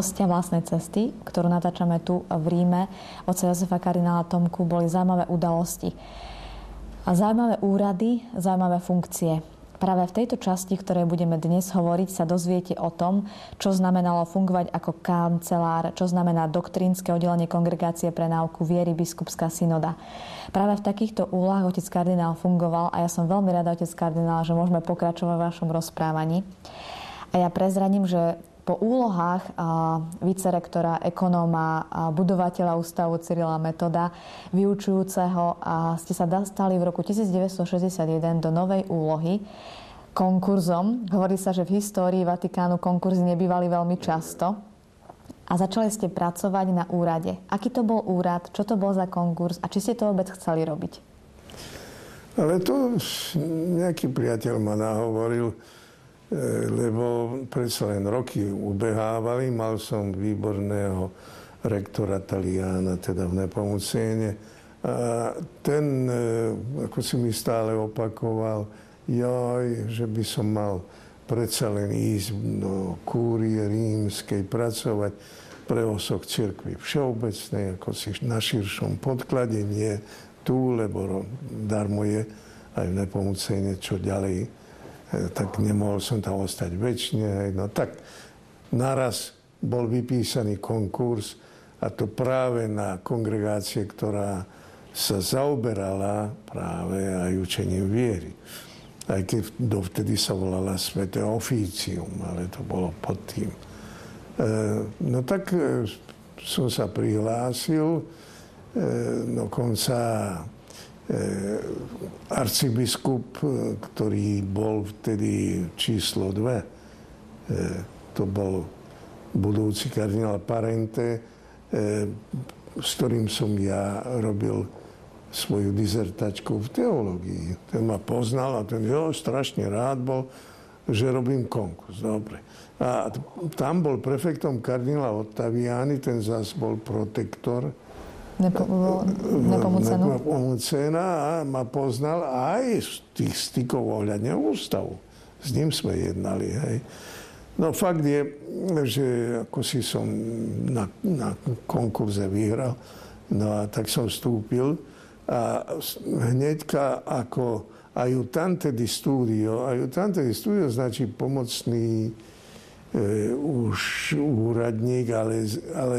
Hostia vlastnej cesty, ktorú natáčame tu v Ríme, od Josefa kardinála Tomku, boli zaujímavé udalosti. A zaujímavé úrady, zaujímavé funkcie. Práve v tejto časti, ktorej budeme dnes hovoriť, sa dozviete o tom, čo znamenalo fungovať ako kancelár, čo znamená doktrínske oddelenie kongregácie pre náuku viery biskupská synoda. Práve v takýchto úlohách otec kardinál fungoval a ja som veľmi rada, otec kardinál, že môžeme pokračovať v vašom rozprávaní. A ja prezradím, že po úlohách vicerektora, ekonóma, budovateľa ústavu Cyrila Metoda, vyučujúceho a ste sa dostali v roku 1961 do novej úlohy konkurzom. Hovorí sa, že v histórii Vatikánu konkurzy nebývali veľmi často. A začali ste pracovať na úrade. Aký to bol úrad, čo to bol za konkurs a či ste to vôbec chceli robiť? Ale to nejaký priateľ ma nahovoril, lebo predsa len roky ubehávali. Mal som výborného rektora Taliana, teda v Nepomucéne. A ten, e, ako si mi stále opakoval, joj, že by som mal predsa len ísť do kúrie rímskej, pracovať pre osok cirkvi všeobecnej, ako si na širšom podklade, nie tu, lebo darmo je aj v Nepomucéne, čo ďalej E, tak nemohol som tam ostať väčšine. No tak naraz bol vypísaný konkurs a to práve na kongregácie, ktorá sa zaoberala práve aj učením viery. Aj keď dovtedy sa volala Sveté oficium, ale to bolo pod tým. E, no tak e, som sa prihlásil, dokonca Eh, arcibiskup, eh, ktorý bol vtedy číslo dve, eh, to bol budúci kardinál Parente, s ktorým som ja robil svoju dizertačku v teológii. Ten ma poznal a ten jo, strašne rád bol, že robím konkurs. Dobre. A tam bol prefektom kardinál Ottaviani, ten zase bol protektor Nepo, Nepomucenu. Nepomucena a ma poznal aj z tých stykov ohľadne ústavu. S ním sme jednali. Hej. No fakt je, že ako si som na, na konkurze vyhral, no a tak som vstúpil a hneďka ako ajutante di studio, ajutante di studio značí pomocný e, už úradník, ale, ale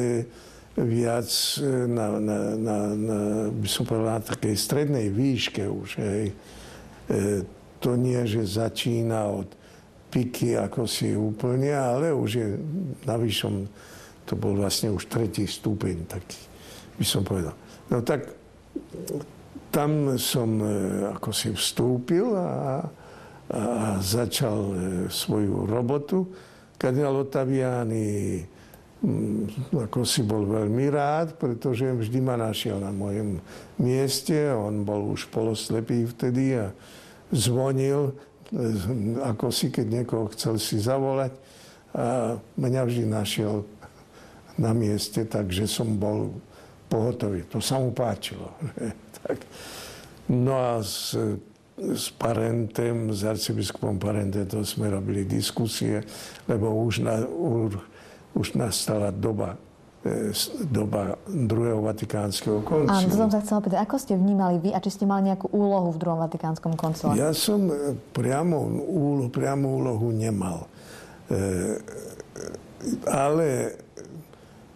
viac e, na, na, na, na by som povedal, na takej strednej výške už. Hej. E, to nie, že začína od piky ako si úplne, ale už je na vyššom, to bol vlastne už tretí stupeň, taký by som povedal. No tak tam som e, ako si vstúpil a, a začal e, svoju robotu. Kardinál Ottaviani Mm, ako si bol veľmi rád, pretože vždy ma našiel na mojom mieste. On bol už poloslepý vtedy a zvonil, eh, ako si, keď niekoho chcel si zavolať. A mňa vždy našiel na mieste, takže som bol pohotový. To sa mu páčilo. tak. No a s, s Parentem, s arcibiskupom Parentem, to sme robili diskusie, lebo už na, už už nastala doba e, doba druhého vatikánskeho koncilu. Áno, to som sa chcela pýtať. Ako ste vnímali vy a či ste mali nejakú úlohu v druhom vatikánskom koncile? Ja som e, priamo úlohu, priamo úlohu nemal. E, ale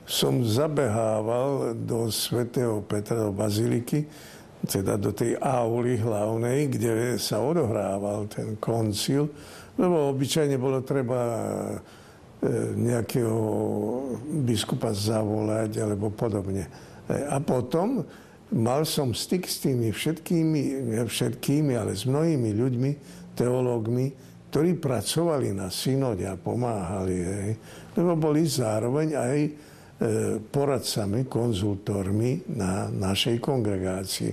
som zabehával do svätého Petra, do baziliky, teda do tej auly hlavnej, kde sa odohrával ten koncil, lebo obyčajne bolo treba nejakého biskupa zavolať alebo podobne. E, a potom mal som styk s tými všetkými, všetkými, ale s mnohými ľuďmi, teológmi, ktorí pracovali na synode a pomáhali, hej, lebo boli zároveň aj e, poradcami, konzultormi na našej kongregácii.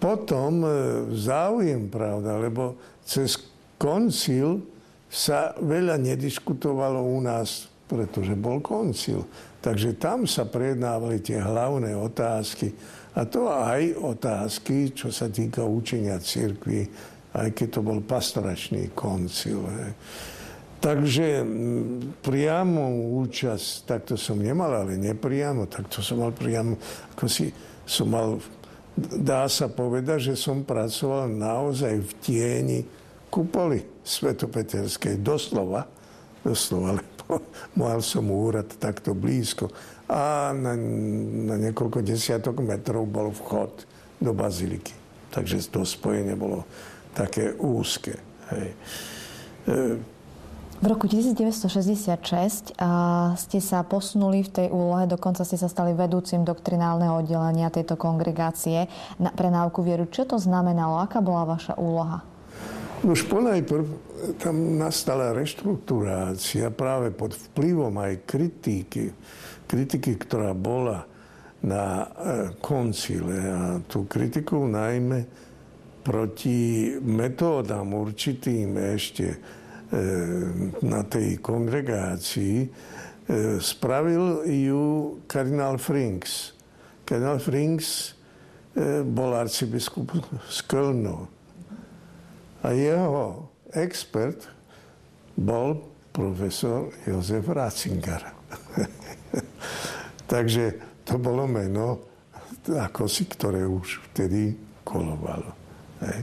Potom záujem, pravda, lebo cez koncil sa veľa nediskutovalo u nás, pretože bol koncil. Takže tam sa prednávali tie hlavné otázky. A to aj otázky, čo sa týka učenia cirkvi, aj keď to bol pastoračný koncil. Takže priamo účasť, takto som nemal, ale nepriamo, takto som mal priamo, ako si som mal, dá sa povedať, že som pracoval naozaj v tieni kupoly Svetopeterskej, doslova, doslova, lebo mal som úrad takto blízko a na, na niekoľko desiatok metrov bol vchod do baziliky. Takže to spojenie bolo také úzke. Hej. E, v roku 1966 ste sa posunuli v tej úlohe, dokonca ste sa stali vedúcim doktrinálneho oddelenia tejto kongregácie pre náuku vieru. Čo to znamenalo? Aká bola vaša úloha? Už ponajprv tam nastala reštruktúrácia práve pod vplyvom aj kritiky, kritiky, ktorá bola na e, koncile a tú kritiku najmä proti metódam určitým ešte E, na tej kongregácii, e, spravil ju kardinál Frinks. Kardinál Frinks e, bol arcibiskup z Kölnu. A jeho expert bol profesor Jozef Ratzinger. Takže to bolo meno, ako si, ktoré už vtedy kolovalo. Hej.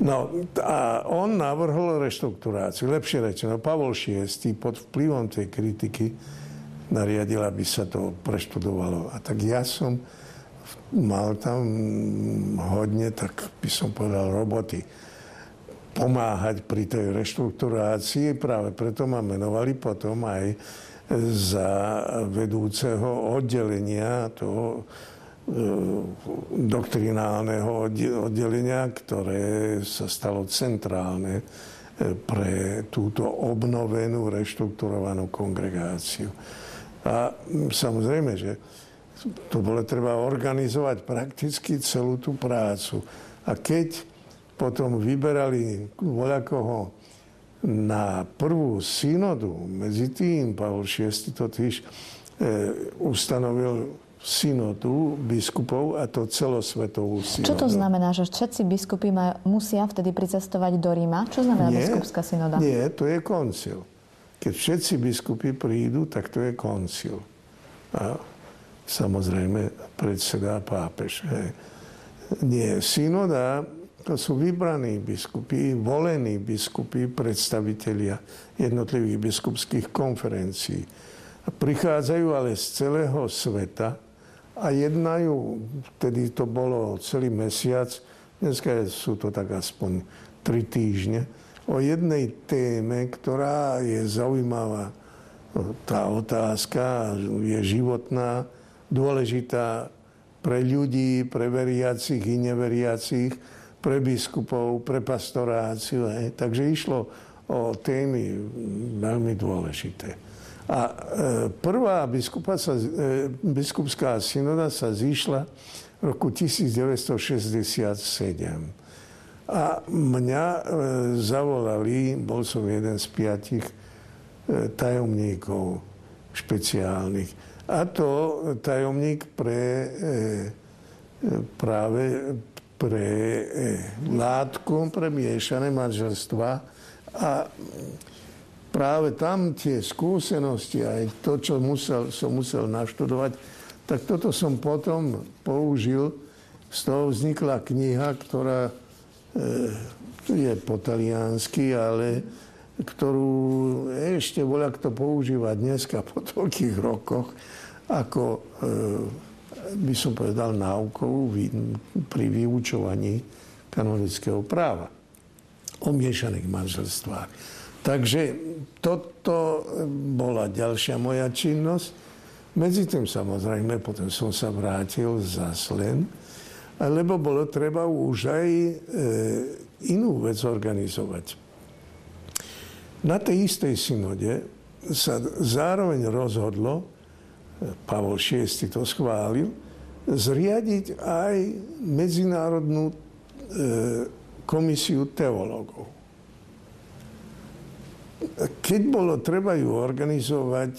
No a on navrhol reštruktúráciu. Lepšie rečeno, Pavol VI pod vplyvom tej kritiky nariadil, aby sa to preštudovalo. A tak ja som mal tam hodne, tak by som povedal, roboty pomáhať pri tej reštruktúrácii. Práve preto ma menovali potom aj za vedúceho oddelenia toho E, doktrinálneho oddelenia, ktoré sa stalo centrálne e, pre túto obnovenú, reštrukturovanú kongregáciu. A samozrejme, že to bolo treba organizovať prakticky celú tú prácu. A keď potom vyberali voľakoho na prvú synodu, medzi tým Pavol VI totiž e, ustanovil synodu biskupov a to celosvetovú synodu. Čo to znamená, že všetci biskupy ma, musia vtedy pricestovať do Ríma? Čo znamená nie, biskupská synoda? Nie, to je koncil. Keď všetci biskupy prídu, tak to je koncil. A samozrejme predseda pápež. Hej. Nie, synoda to sú vybraní biskupy, volení biskupy, predstavitelia jednotlivých biskupských konferencií. Prichádzajú ale z celého sveta, a jednajú, vtedy to bolo celý mesiac, dneska sú to tak aspoň tri týždne, o jednej téme, ktorá je zaujímavá. Tá otázka je životná, dôležitá pre ľudí, pre veriacich i neveriacich, pre biskupov, pre pastoráciu. Hej. Takže išlo o témy veľmi dôležité. A e, prvá sa, e, biskupská synoda sa zišla v roku 1967. A mňa e, zavolali, bol som jeden z piatich tajomníkov špeciálnych. A to tajomník pre práve pre látku, pre miešané manželstva a práve tam tie skúsenosti, aj to, čo musel, som musel naštudovať, tak toto som potom použil. Z toho vznikla kniha, ktorá e, je po taliansky, ale ktorú ešte voľa kto používa dneska po toľkých rokoch, ako e, by som povedal náukovú pri vyučovaní kanonického práva o miešaných manželstvách. Takže toto bola ďalšia moja činnosť. Medzi tým samozrejme, potom som sa vrátil za Slen, lebo bolo treba už aj e, inú vec organizovať. Na tej istej synode sa zároveň rozhodlo, Pavol VI to schválil, zriadiť aj medzinárodnú e, komisiu teológov keď bolo treba ju organizovať,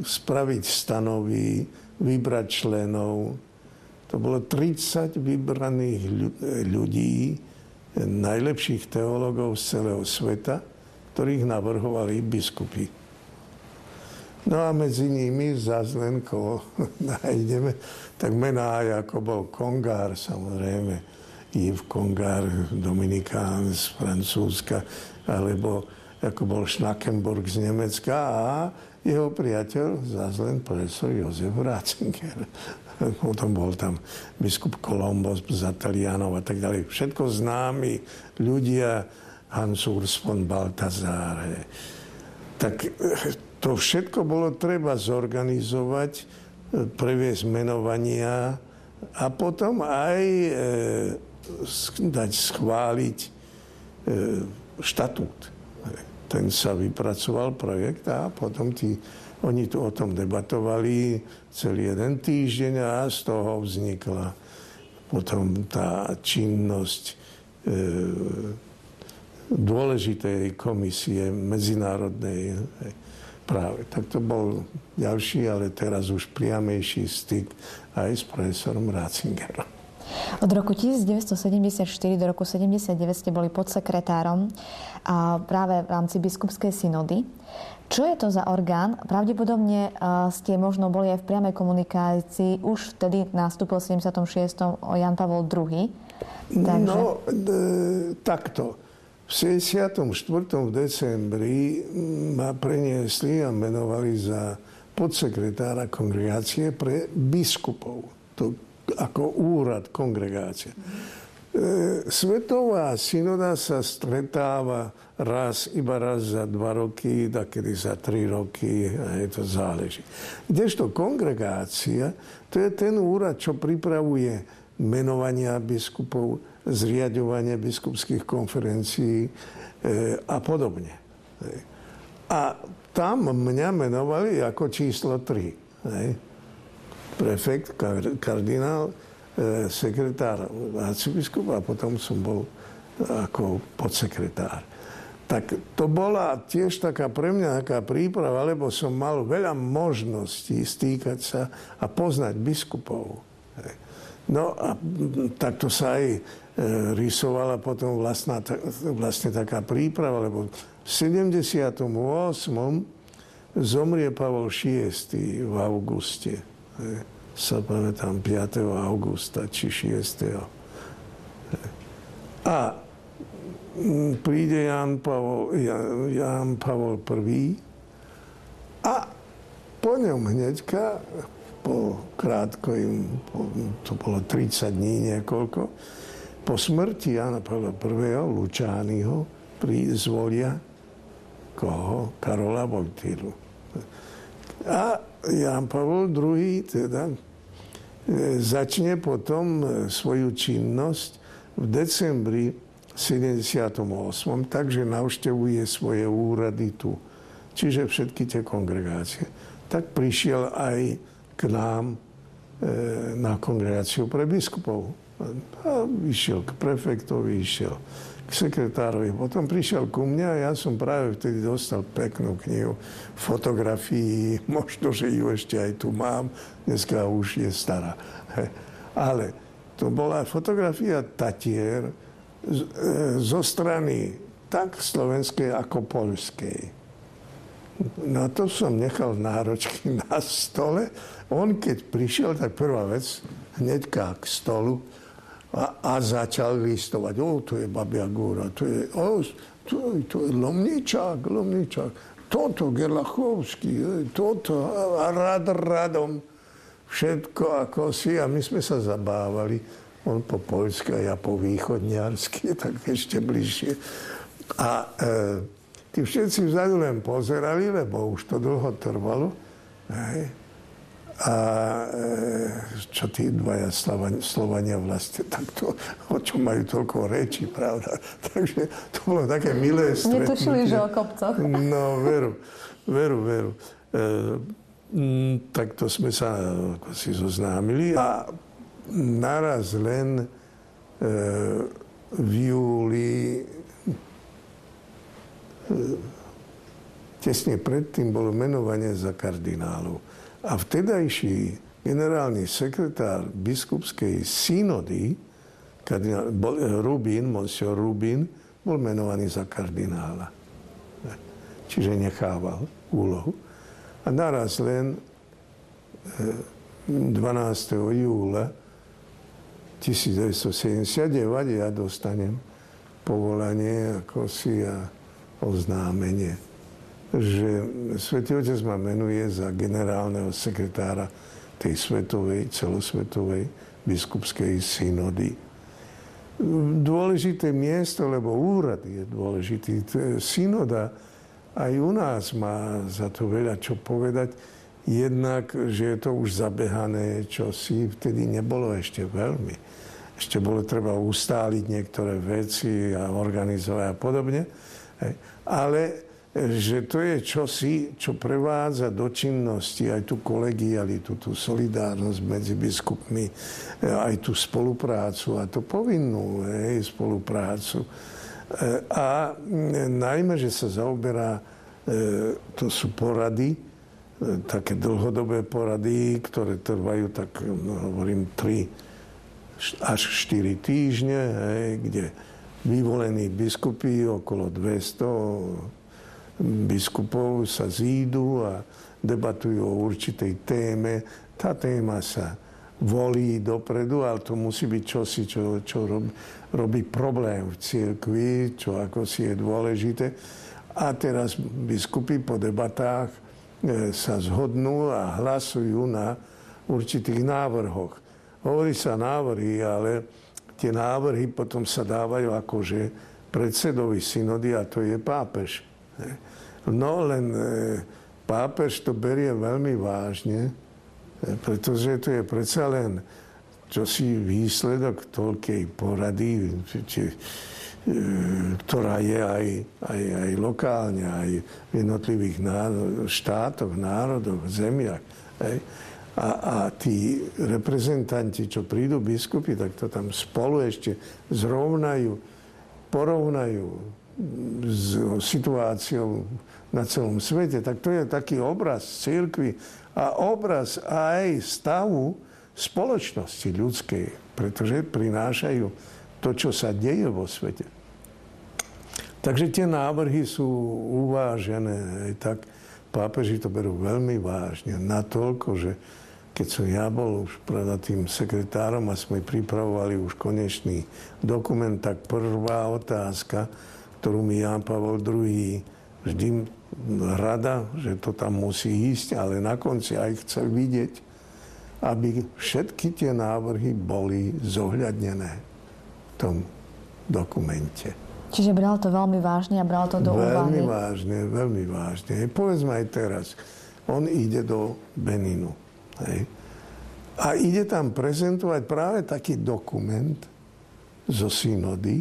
spraviť stanovy, vybrať členov, to bolo 30 vybraných ľudí, najlepších teológov z celého sveta, ktorých navrhovali biskupy. No a medzi nimi zase len koho nájdeme, tak mená ako bol Kongár, samozrejme, Yves Kongár, Dominikán z Francúzska, alebo ako bol Schnackenburg z Nemecka a jeho priateľ, zase len profesor Jozef Ratzinger. Potom bol tam biskup Colombo z Talianov a tak ďalej. Všetko známi ľudia, Hans Urs von Baltazar. Tak to všetko bolo treba zorganizovať, e, previesť menovania a potom aj e, dať schváliť e, štatút. Ten sa vypracoval projekt a potom tí, oni tu o tom debatovali celý jeden týždeň a z toho vznikla potom tá činnosť e, dôležitej komisie medzinárodnej. E, práve. Tak to bol ďalší, ale teraz už priamejší styk aj s profesorom Ratzingerom. Od roku 1974 do roku 79 ste boli podsekretárom a práve v rámci biskupskej synody. Čo je to za orgán? Pravdepodobne ste možno boli aj v priamej komunikácii. Už vtedy nastúpil v 76. Jan Pavol II. Takže... No, e, takto. V 64. decembri ma preniesli a menovali za podsekretára kongregácie pre biskupov. To ako úrad kongregácie. E, Svetová synoda sa stretáva raz, iba raz za dva roky, takedy za tri roky, a je to záleží. Kdežto kongregácia, to je ten úrad, čo pripravuje menovania biskupov, zriadovanie biskupských konferencií e, a podobne. A tam mňa menovali ako číslo 3. Prefekt, kardinál, e, sekretár arcibiskup a potom som bol ako podsekretár. Tak to bola tiež taká pre mňa taká príprava, lebo som mal veľa možností stýkať sa a poznať biskupov. No a takto sa aj E, rysovala potom vlastná, vlastne taká príprava, lebo v 78. zomrie Pavol VI v auguste. E, sa pamätám 5. augusta či 6. E, a príde Jan Pavol, Jan, Jan Pavol I a po ňom hneďka, po krátko im, to bolo 30 dní niekoľko, po smrti Jana Pavla I. Lučányho zvolia koho? Karola Vojtilu. A Jan Pavel II teda e, začne potom e, svoju činnosť v decembri 78. Takže navštevuje svoje úrady tu. Čiže všetky tie kongregácie. Tak prišiel aj k nám e, na kongregáciu pre biskupov. A išiel k prefektovi, išiel k sekretárovi. Potom prišiel ku mňa a ja som práve vtedy dostal peknú knihu fotografií. Možno, že ju ešte aj tu mám. Dneska už je stará. Ale to bola fotografia Tatier e, zo strany tak slovenskej ako poľskej. No to som nechal náročky na stole. On keď prišiel, tak prvá vec, hneďka k stolu, a, a začal listovať. O, to je Babia Góra, to je, o, to, to je Lomničák, Lomničák. Toto, Gerlachovský, toto, a rad radom. Všetko ako si. A my sme sa zabávali. On po poľsky a ja po východniarsky, tak ešte bližšie. A e, tí všetci vzadu len pozerali, lebo už to dlho trvalo. Hej. A e, čo tí dvaja Slovania vlastne takto, o čo majú toľko reči, pravda. Takže to bolo také milé stretnutie. Netušili, že o kopcoch. No, veru, veru, veru. E, m, tak to sme sa ako si zoznámili a naraz len e, v júli tesne predtým bolo menovanie za kardinálov. A vtedajší generálny sekretár biskupskej synody, kardinál Rubin, monsieur Rubin, bol menovaný za kardinála. Čiže nechával úlohu. A naraz len 12. júla 1979 ja dostanem povolanie ako si a oznámenie, že Svetý Otec ma menuje za generálneho sekretára tej svetovej, celosvetovej biskupskej synody. Dôležité miesto, lebo úrad je dôležitý. Synoda aj u nás má za to veľa čo povedať. Jednak, že je to už zabehané, čo si vtedy nebolo ešte veľmi ešte bolo treba ustáliť niektoré veci a organizovať a podobne. Ale že to je čosi, čo prevádza do činnosti aj tú kolegialitu, tú solidárnosť medzi biskupmi, aj tú spoluprácu a tú povinnú hej, spoluprácu. A najmä, že sa zaoberá, to sú porady, také dlhodobé porady, ktoré trvajú tak, no, hovorím, tri až 4 týždne, hej, kde vyvolení biskupy, okolo 200 biskupov sa zídu a debatujú o určitej téme. Tá téma sa volí dopredu, ale to musí byť čosi, čo, čo robí, robí problém v cirkvi, čo ako si je dôležité. A teraz biskupy po debatách e, sa zhodnú a hlasujú na určitých návrhoch. Hovorí sa návrhy, ale tie návrhy potom sa dávajú akože predsedovi synody a to je pápež. No len e, pápež to berie veľmi vážne, e, pretože to je predsa len čosi výsledok toľkej porady, e, ktorá je aj, aj, aj lokálne, aj v jednotlivých štátoch, národoch, zemiach. Hej a, a tí reprezentanti, čo prídu biskupy, tak to tam spolu ešte zrovnajú, porovnajú s situáciou na celom svete, tak to je taký obraz církvy a obraz aj stavu spoločnosti ľudskej, pretože prinášajú to, čo sa deje vo svete. Takže tie návrhy sú uvážené, tak pápeži to berú veľmi vážne, natoľko, že keď som ja bol už tým sekretárom a sme pripravovali už konečný dokument, tak prvá otázka, ktorú mi Ján Pavel II vždy rada, že to tam musí ísť, ale na konci aj chcel vidieť, aby všetky tie návrhy boli zohľadnené v tom dokumente. Čiže bral to veľmi vážne a bral to do veľmi úvahy? Veľmi vážne, veľmi vážne. Povedzme aj teraz, on ide do Beninu. Hej. A ide tam prezentovať práve taký dokument zo synody,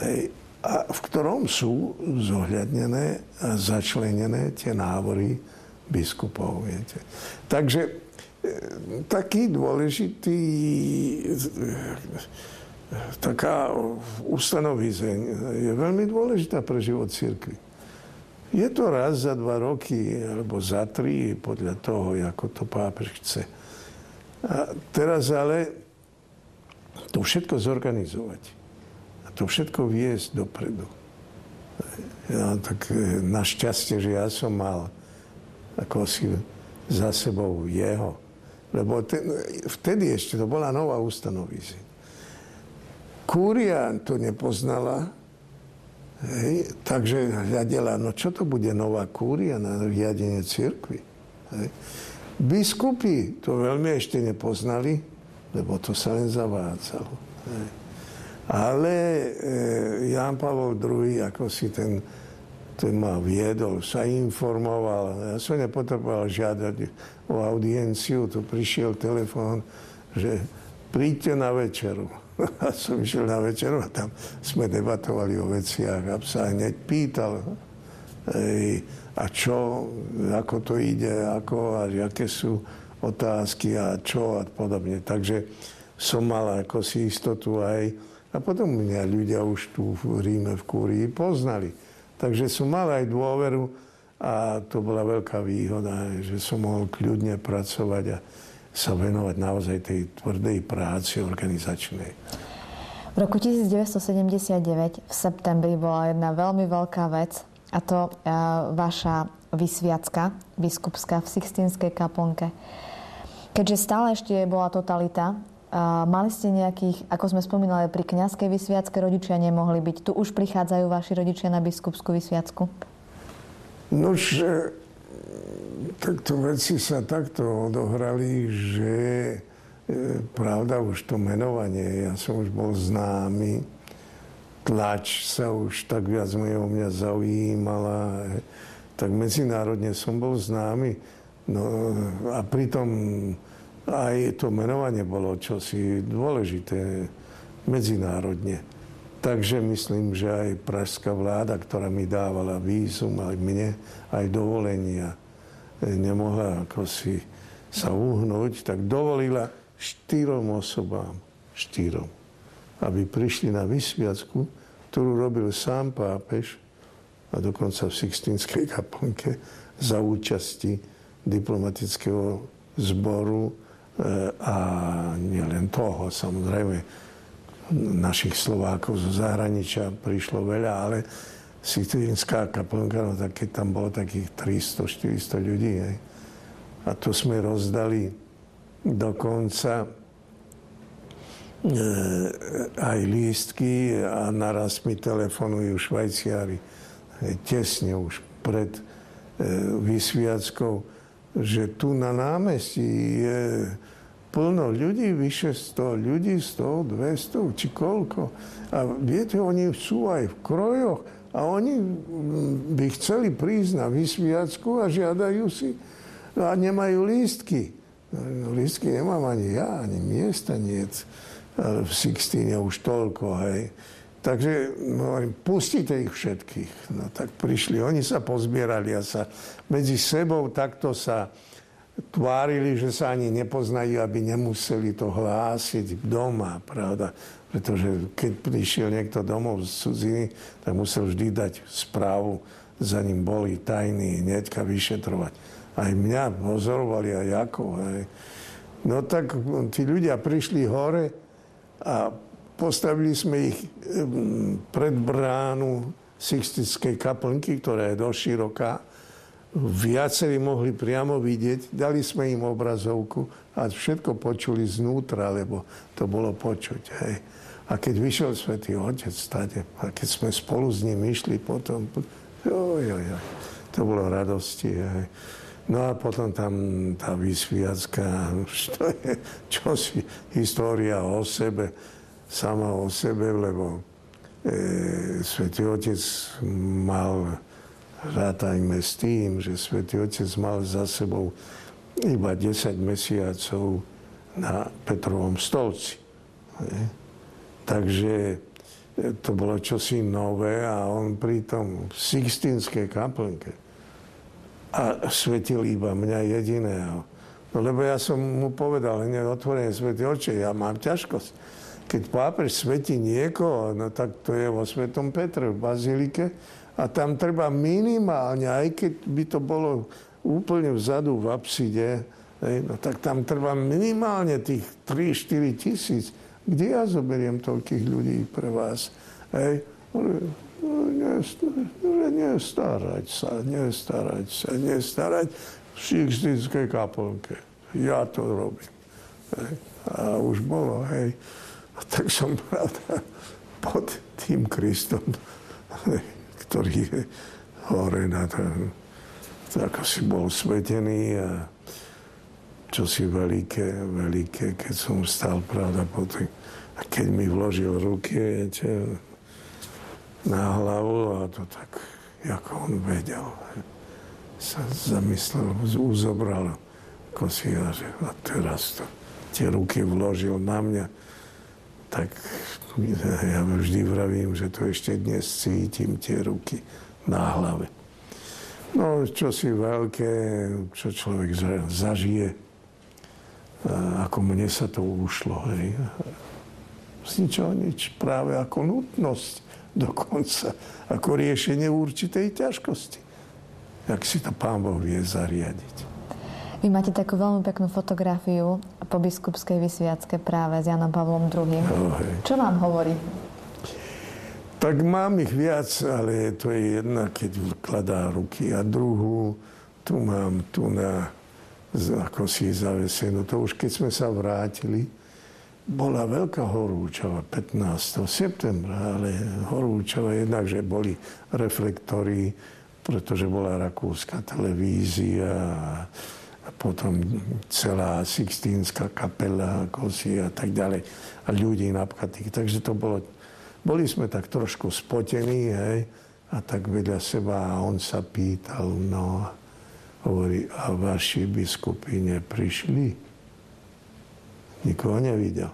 hej, a v ktorom sú zohľadnené a začlenené tie návory biskupov. Viete. Takže e, taký dôležitý e, taká ustanovizeň je veľmi dôležitá pre život církvy. Je to raz za dva roky, alebo za tri, podľa toho, ako to pápež chce. A teraz ale to všetko zorganizovať. A to všetko viesť dopredu. Ja, tak e, našťastie, že ja som mal ako si za sebou jeho. Lebo ten, vtedy ešte to bola nová ustanovizeň. Kúria to nepoznala, Hej, takže hľadela, no čo to bude nová kúria na riadenie cirkvi. Hej. Biskupy to veľmi ešte nepoznali, lebo to sa len zavádzalo. Hej. Ale e, Jan Pavel II, ako si ten, ten ma viedol, sa informoval. Ja som nepotreboval žiadať o audienciu, tu prišiel telefón, že príďte na večeru. A som išiel na večeru a tam sme debatovali o veciach a sa hneď pýtal, ej, a čo, ako to ide, ako a aké sú otázky a čo a podobne. Takže som mal ako si istotu aj a potom mňa ľudia už tu v Ríme v Kúrii poznali. Takže som mal aj dôveru a to bola veľká výhoda, že som mohol kľudne pracovať a sa venovať naozaj tej tvrdej práci organizačnej. V roku 1979 v septembri bola jedna veľmi veľká vec a to vaša vysviacka biskupská v Sixtinskej kaplnke. Keďže stále ešte bola totalita, mali ste nejakých, ako sme spomínali, pri kňazskej vysviacke rodičia nemohli byť. Tu už prichádzajú vaši rodičia na biskupskú vysviacku? Nož, takto veci sa takto odohrali, že e, pravda už to menovanie, ja som už bol známy, tlač sa už tak viac o mňa zaujímala, e, tak medzinárodne som bol známy. No a pritom aj to menovanie bolo čosi dôležité medzinárodne. Takže myslím, že aj pražská vláda, ktorá mi dávala vízum, aj mne, aj dovolenia, nemohla ako si sa uhnúť, tak dovolila štyrom osobám, štyrom, aby prišli na vysviacku, ktorú robil sám pápež a dokonca v Sixtinskej kaplnke za účasti diplomatického zboru e, a nielen toho, samozrejme, našich Slovákov zo zahraničia prišlo veľa, ale Sicilinská kaplnka, no tak keď tam bolo takých 300-400 ľudí, hej. a to sme rozdali dokonca e, aj lístky a naraz mi telefonujú švajciári hej, tesne už pred e, vysviackou, že tu na námestí je plno ľudí, vyše 100 ľudí, 100, 200 či koľko. A viete, oni sú aj v krojoch a oni by chceli prísť na vysviacku a žiadajú si no a nemajú lístky. No, lístky nemám ani ja, ani miesta nie. V Sixtíne už toľko, hej. Takže no, pustite ich všetkých. No tak prišli, oni sa pozbierali a sa medzi sebou takto sa tvárili, že sa ani nepoznajú, aby nemuseli to hlásiť doma, pravda. Pretože keď prišiel niekto domov z cudziny, tak musel vždy dať správu, za ním boli tajní, hneďka vyšetrovať. Aj mňa pozorovali, aj ako. Aj. No tak tí ľudia prišli hore a postavili sme ich pred bránu Sixtickej kaplnky, ktorá je dosť široká viacerí mohli priamo vidieť. Dali sme im obrazovku a všetko počuli znútra, lebo to bolo počuť. Hej. A keď vyšiel Svetý Otec stade, a keď sme spolu s ním išli potom, oj, oj, oj, to bolo radosti. Hej. No a potom tam tá vysviacka, to je čosi, história o sebe, sama o sebe, lebo e, Svetý Otec mal rátajme s tým, že svätý Otec mal za sebou iba 10 mesiacov na Petrovom stolci. Takže to bolo čosi nové a on pri tom v Sixtinskej kaplnke a svetil iba mňa jediného. No lebo ja som mu povedal, hneď otvorene svetý oče, ja mám ťažkosť. Keď pápež svetí niekoho, no tak to je vo Svetom Petre v Bazilike, a tam treba minimálne, aj keď by to bolo úplne vzadu v apside, no tak tam treba minimálne tých 3-4 tisíc. Kde ja zoberiem toľkých ľudí pre vás? Hej? No, nestarať sa, nestarať sa, nestarať v Šikstickej kaplnke. Ja to robím. Hej? A už bolo, hej. A tak som, pravda, pod tým Kristom hej, ktorý je hore na to, ako si bol svetený a čo si veľké, veľké, keď som stal, pravda, tým, a keď mi vložil ruky, viete, na hlavu a to tak, ako on vedel, sa zamyslel, uzobral kosia, že a teraz to, tie ruky vložil na mňa, tak ja vždy vravím, že to ešte dnes cítim tie ruky na hlave. No, čo si veľké, čo človek zažije, ako mne sa to ušlo, hej. Z ničoho nič, práve ako nutnosť dokonca, ako riešenie určitej ťažkosti. Jak si to Pán Boh vie zariadiť. Vy máte takú veľmi peknú fotografiu po biskupskej vysviacke práve s Janom Pavlom II. Oh, Čo vám hovorí? Tak mám ich viac, ale to je jedna, keď vkladá ruky a druhú, tu mám tu na, ako si zavesenú. To už keď sme sa vrátili, bola veľká horúčava 15. septembra, ale horúčava jednak, že boli reflektory, pretože bola rakúska televízia a potom celá Sixtínska kapela, kosi a tak ďalej. A ľudí napchatých. Takže to bolo... Boli sme tak trošku spotení, hej, a tak vedľa seba a on sa pýtal, no, hovorí, a vaši biskupy neprišli? Nikoho nevidel.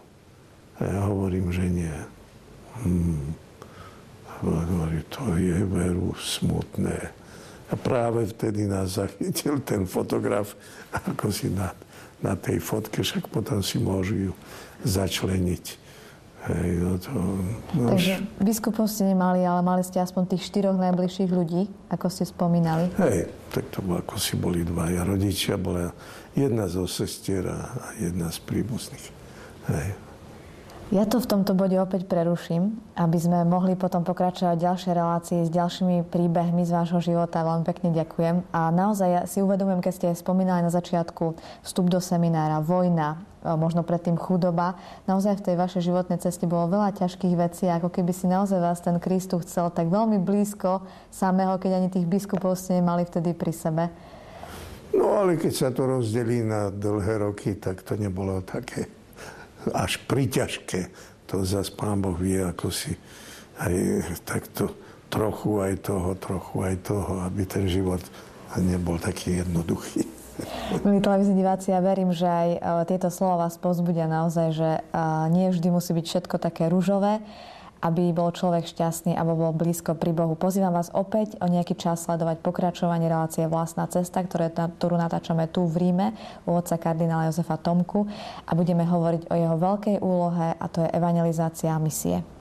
A ja hovorím, že nie. Hmm. Hovorí, to je veru smutné. A práve vtedy nás zachytil ten fotograf, ako si na, na tej fotke, však potom si môžu ju začleniť. Hej, no to, no Takže biskupov ste nemali, ale mali ste aspoň tých štyroch najbližších ľudí, ako ste spomínali. Hej, tak to bolo, ako si boli dvaja rodičia, bola jedna zo sestier a jedna z príbuzných. Hej. Ja to v tomto bode opäť preruším, aby sme mohli potom pokračovať ďalšie relácie s ďalšími príbehmi z vášho života. Veľmi pekne ďakujem. A naozaj ja si uvedomujem, keď ste spomínali na začiatku vstup do seminára, vojna, e, možno predtým chudoba. Naozaj v tej vašej životnej ceste bolo veľa ťažkých vecí, ako keby si naozaj vás ten Kristus chcel tak veľmi blízko samého, keď ani tých biskupov ste nemali vtedy pri sebe. No ale keď sa to rozdelí na dlhé roky, tak to nebolo také až priťažké. To zase pán Boh vie, ako si aj takto trochu aj toho, trochu aj toho, aby ten život nebol taký jednoduchý. Milí televízni diváci, ja verím, že aj e, tieto slova vás pozbudia naozaj, že e, nie vždy musí byť všetko také rúžové aby bol človek šťastný, aby bol blízko pri Bohu. Pozývam vás opäť o nejaký čas sledovať pokračovanie relácie Vlastná cesta, ktoré, ktorú natáčame tu v Ríme u otca kardinála Jozefa Tomku a budeme hovoriť o jeho veľkej úlohe a to je evangelizácia misie.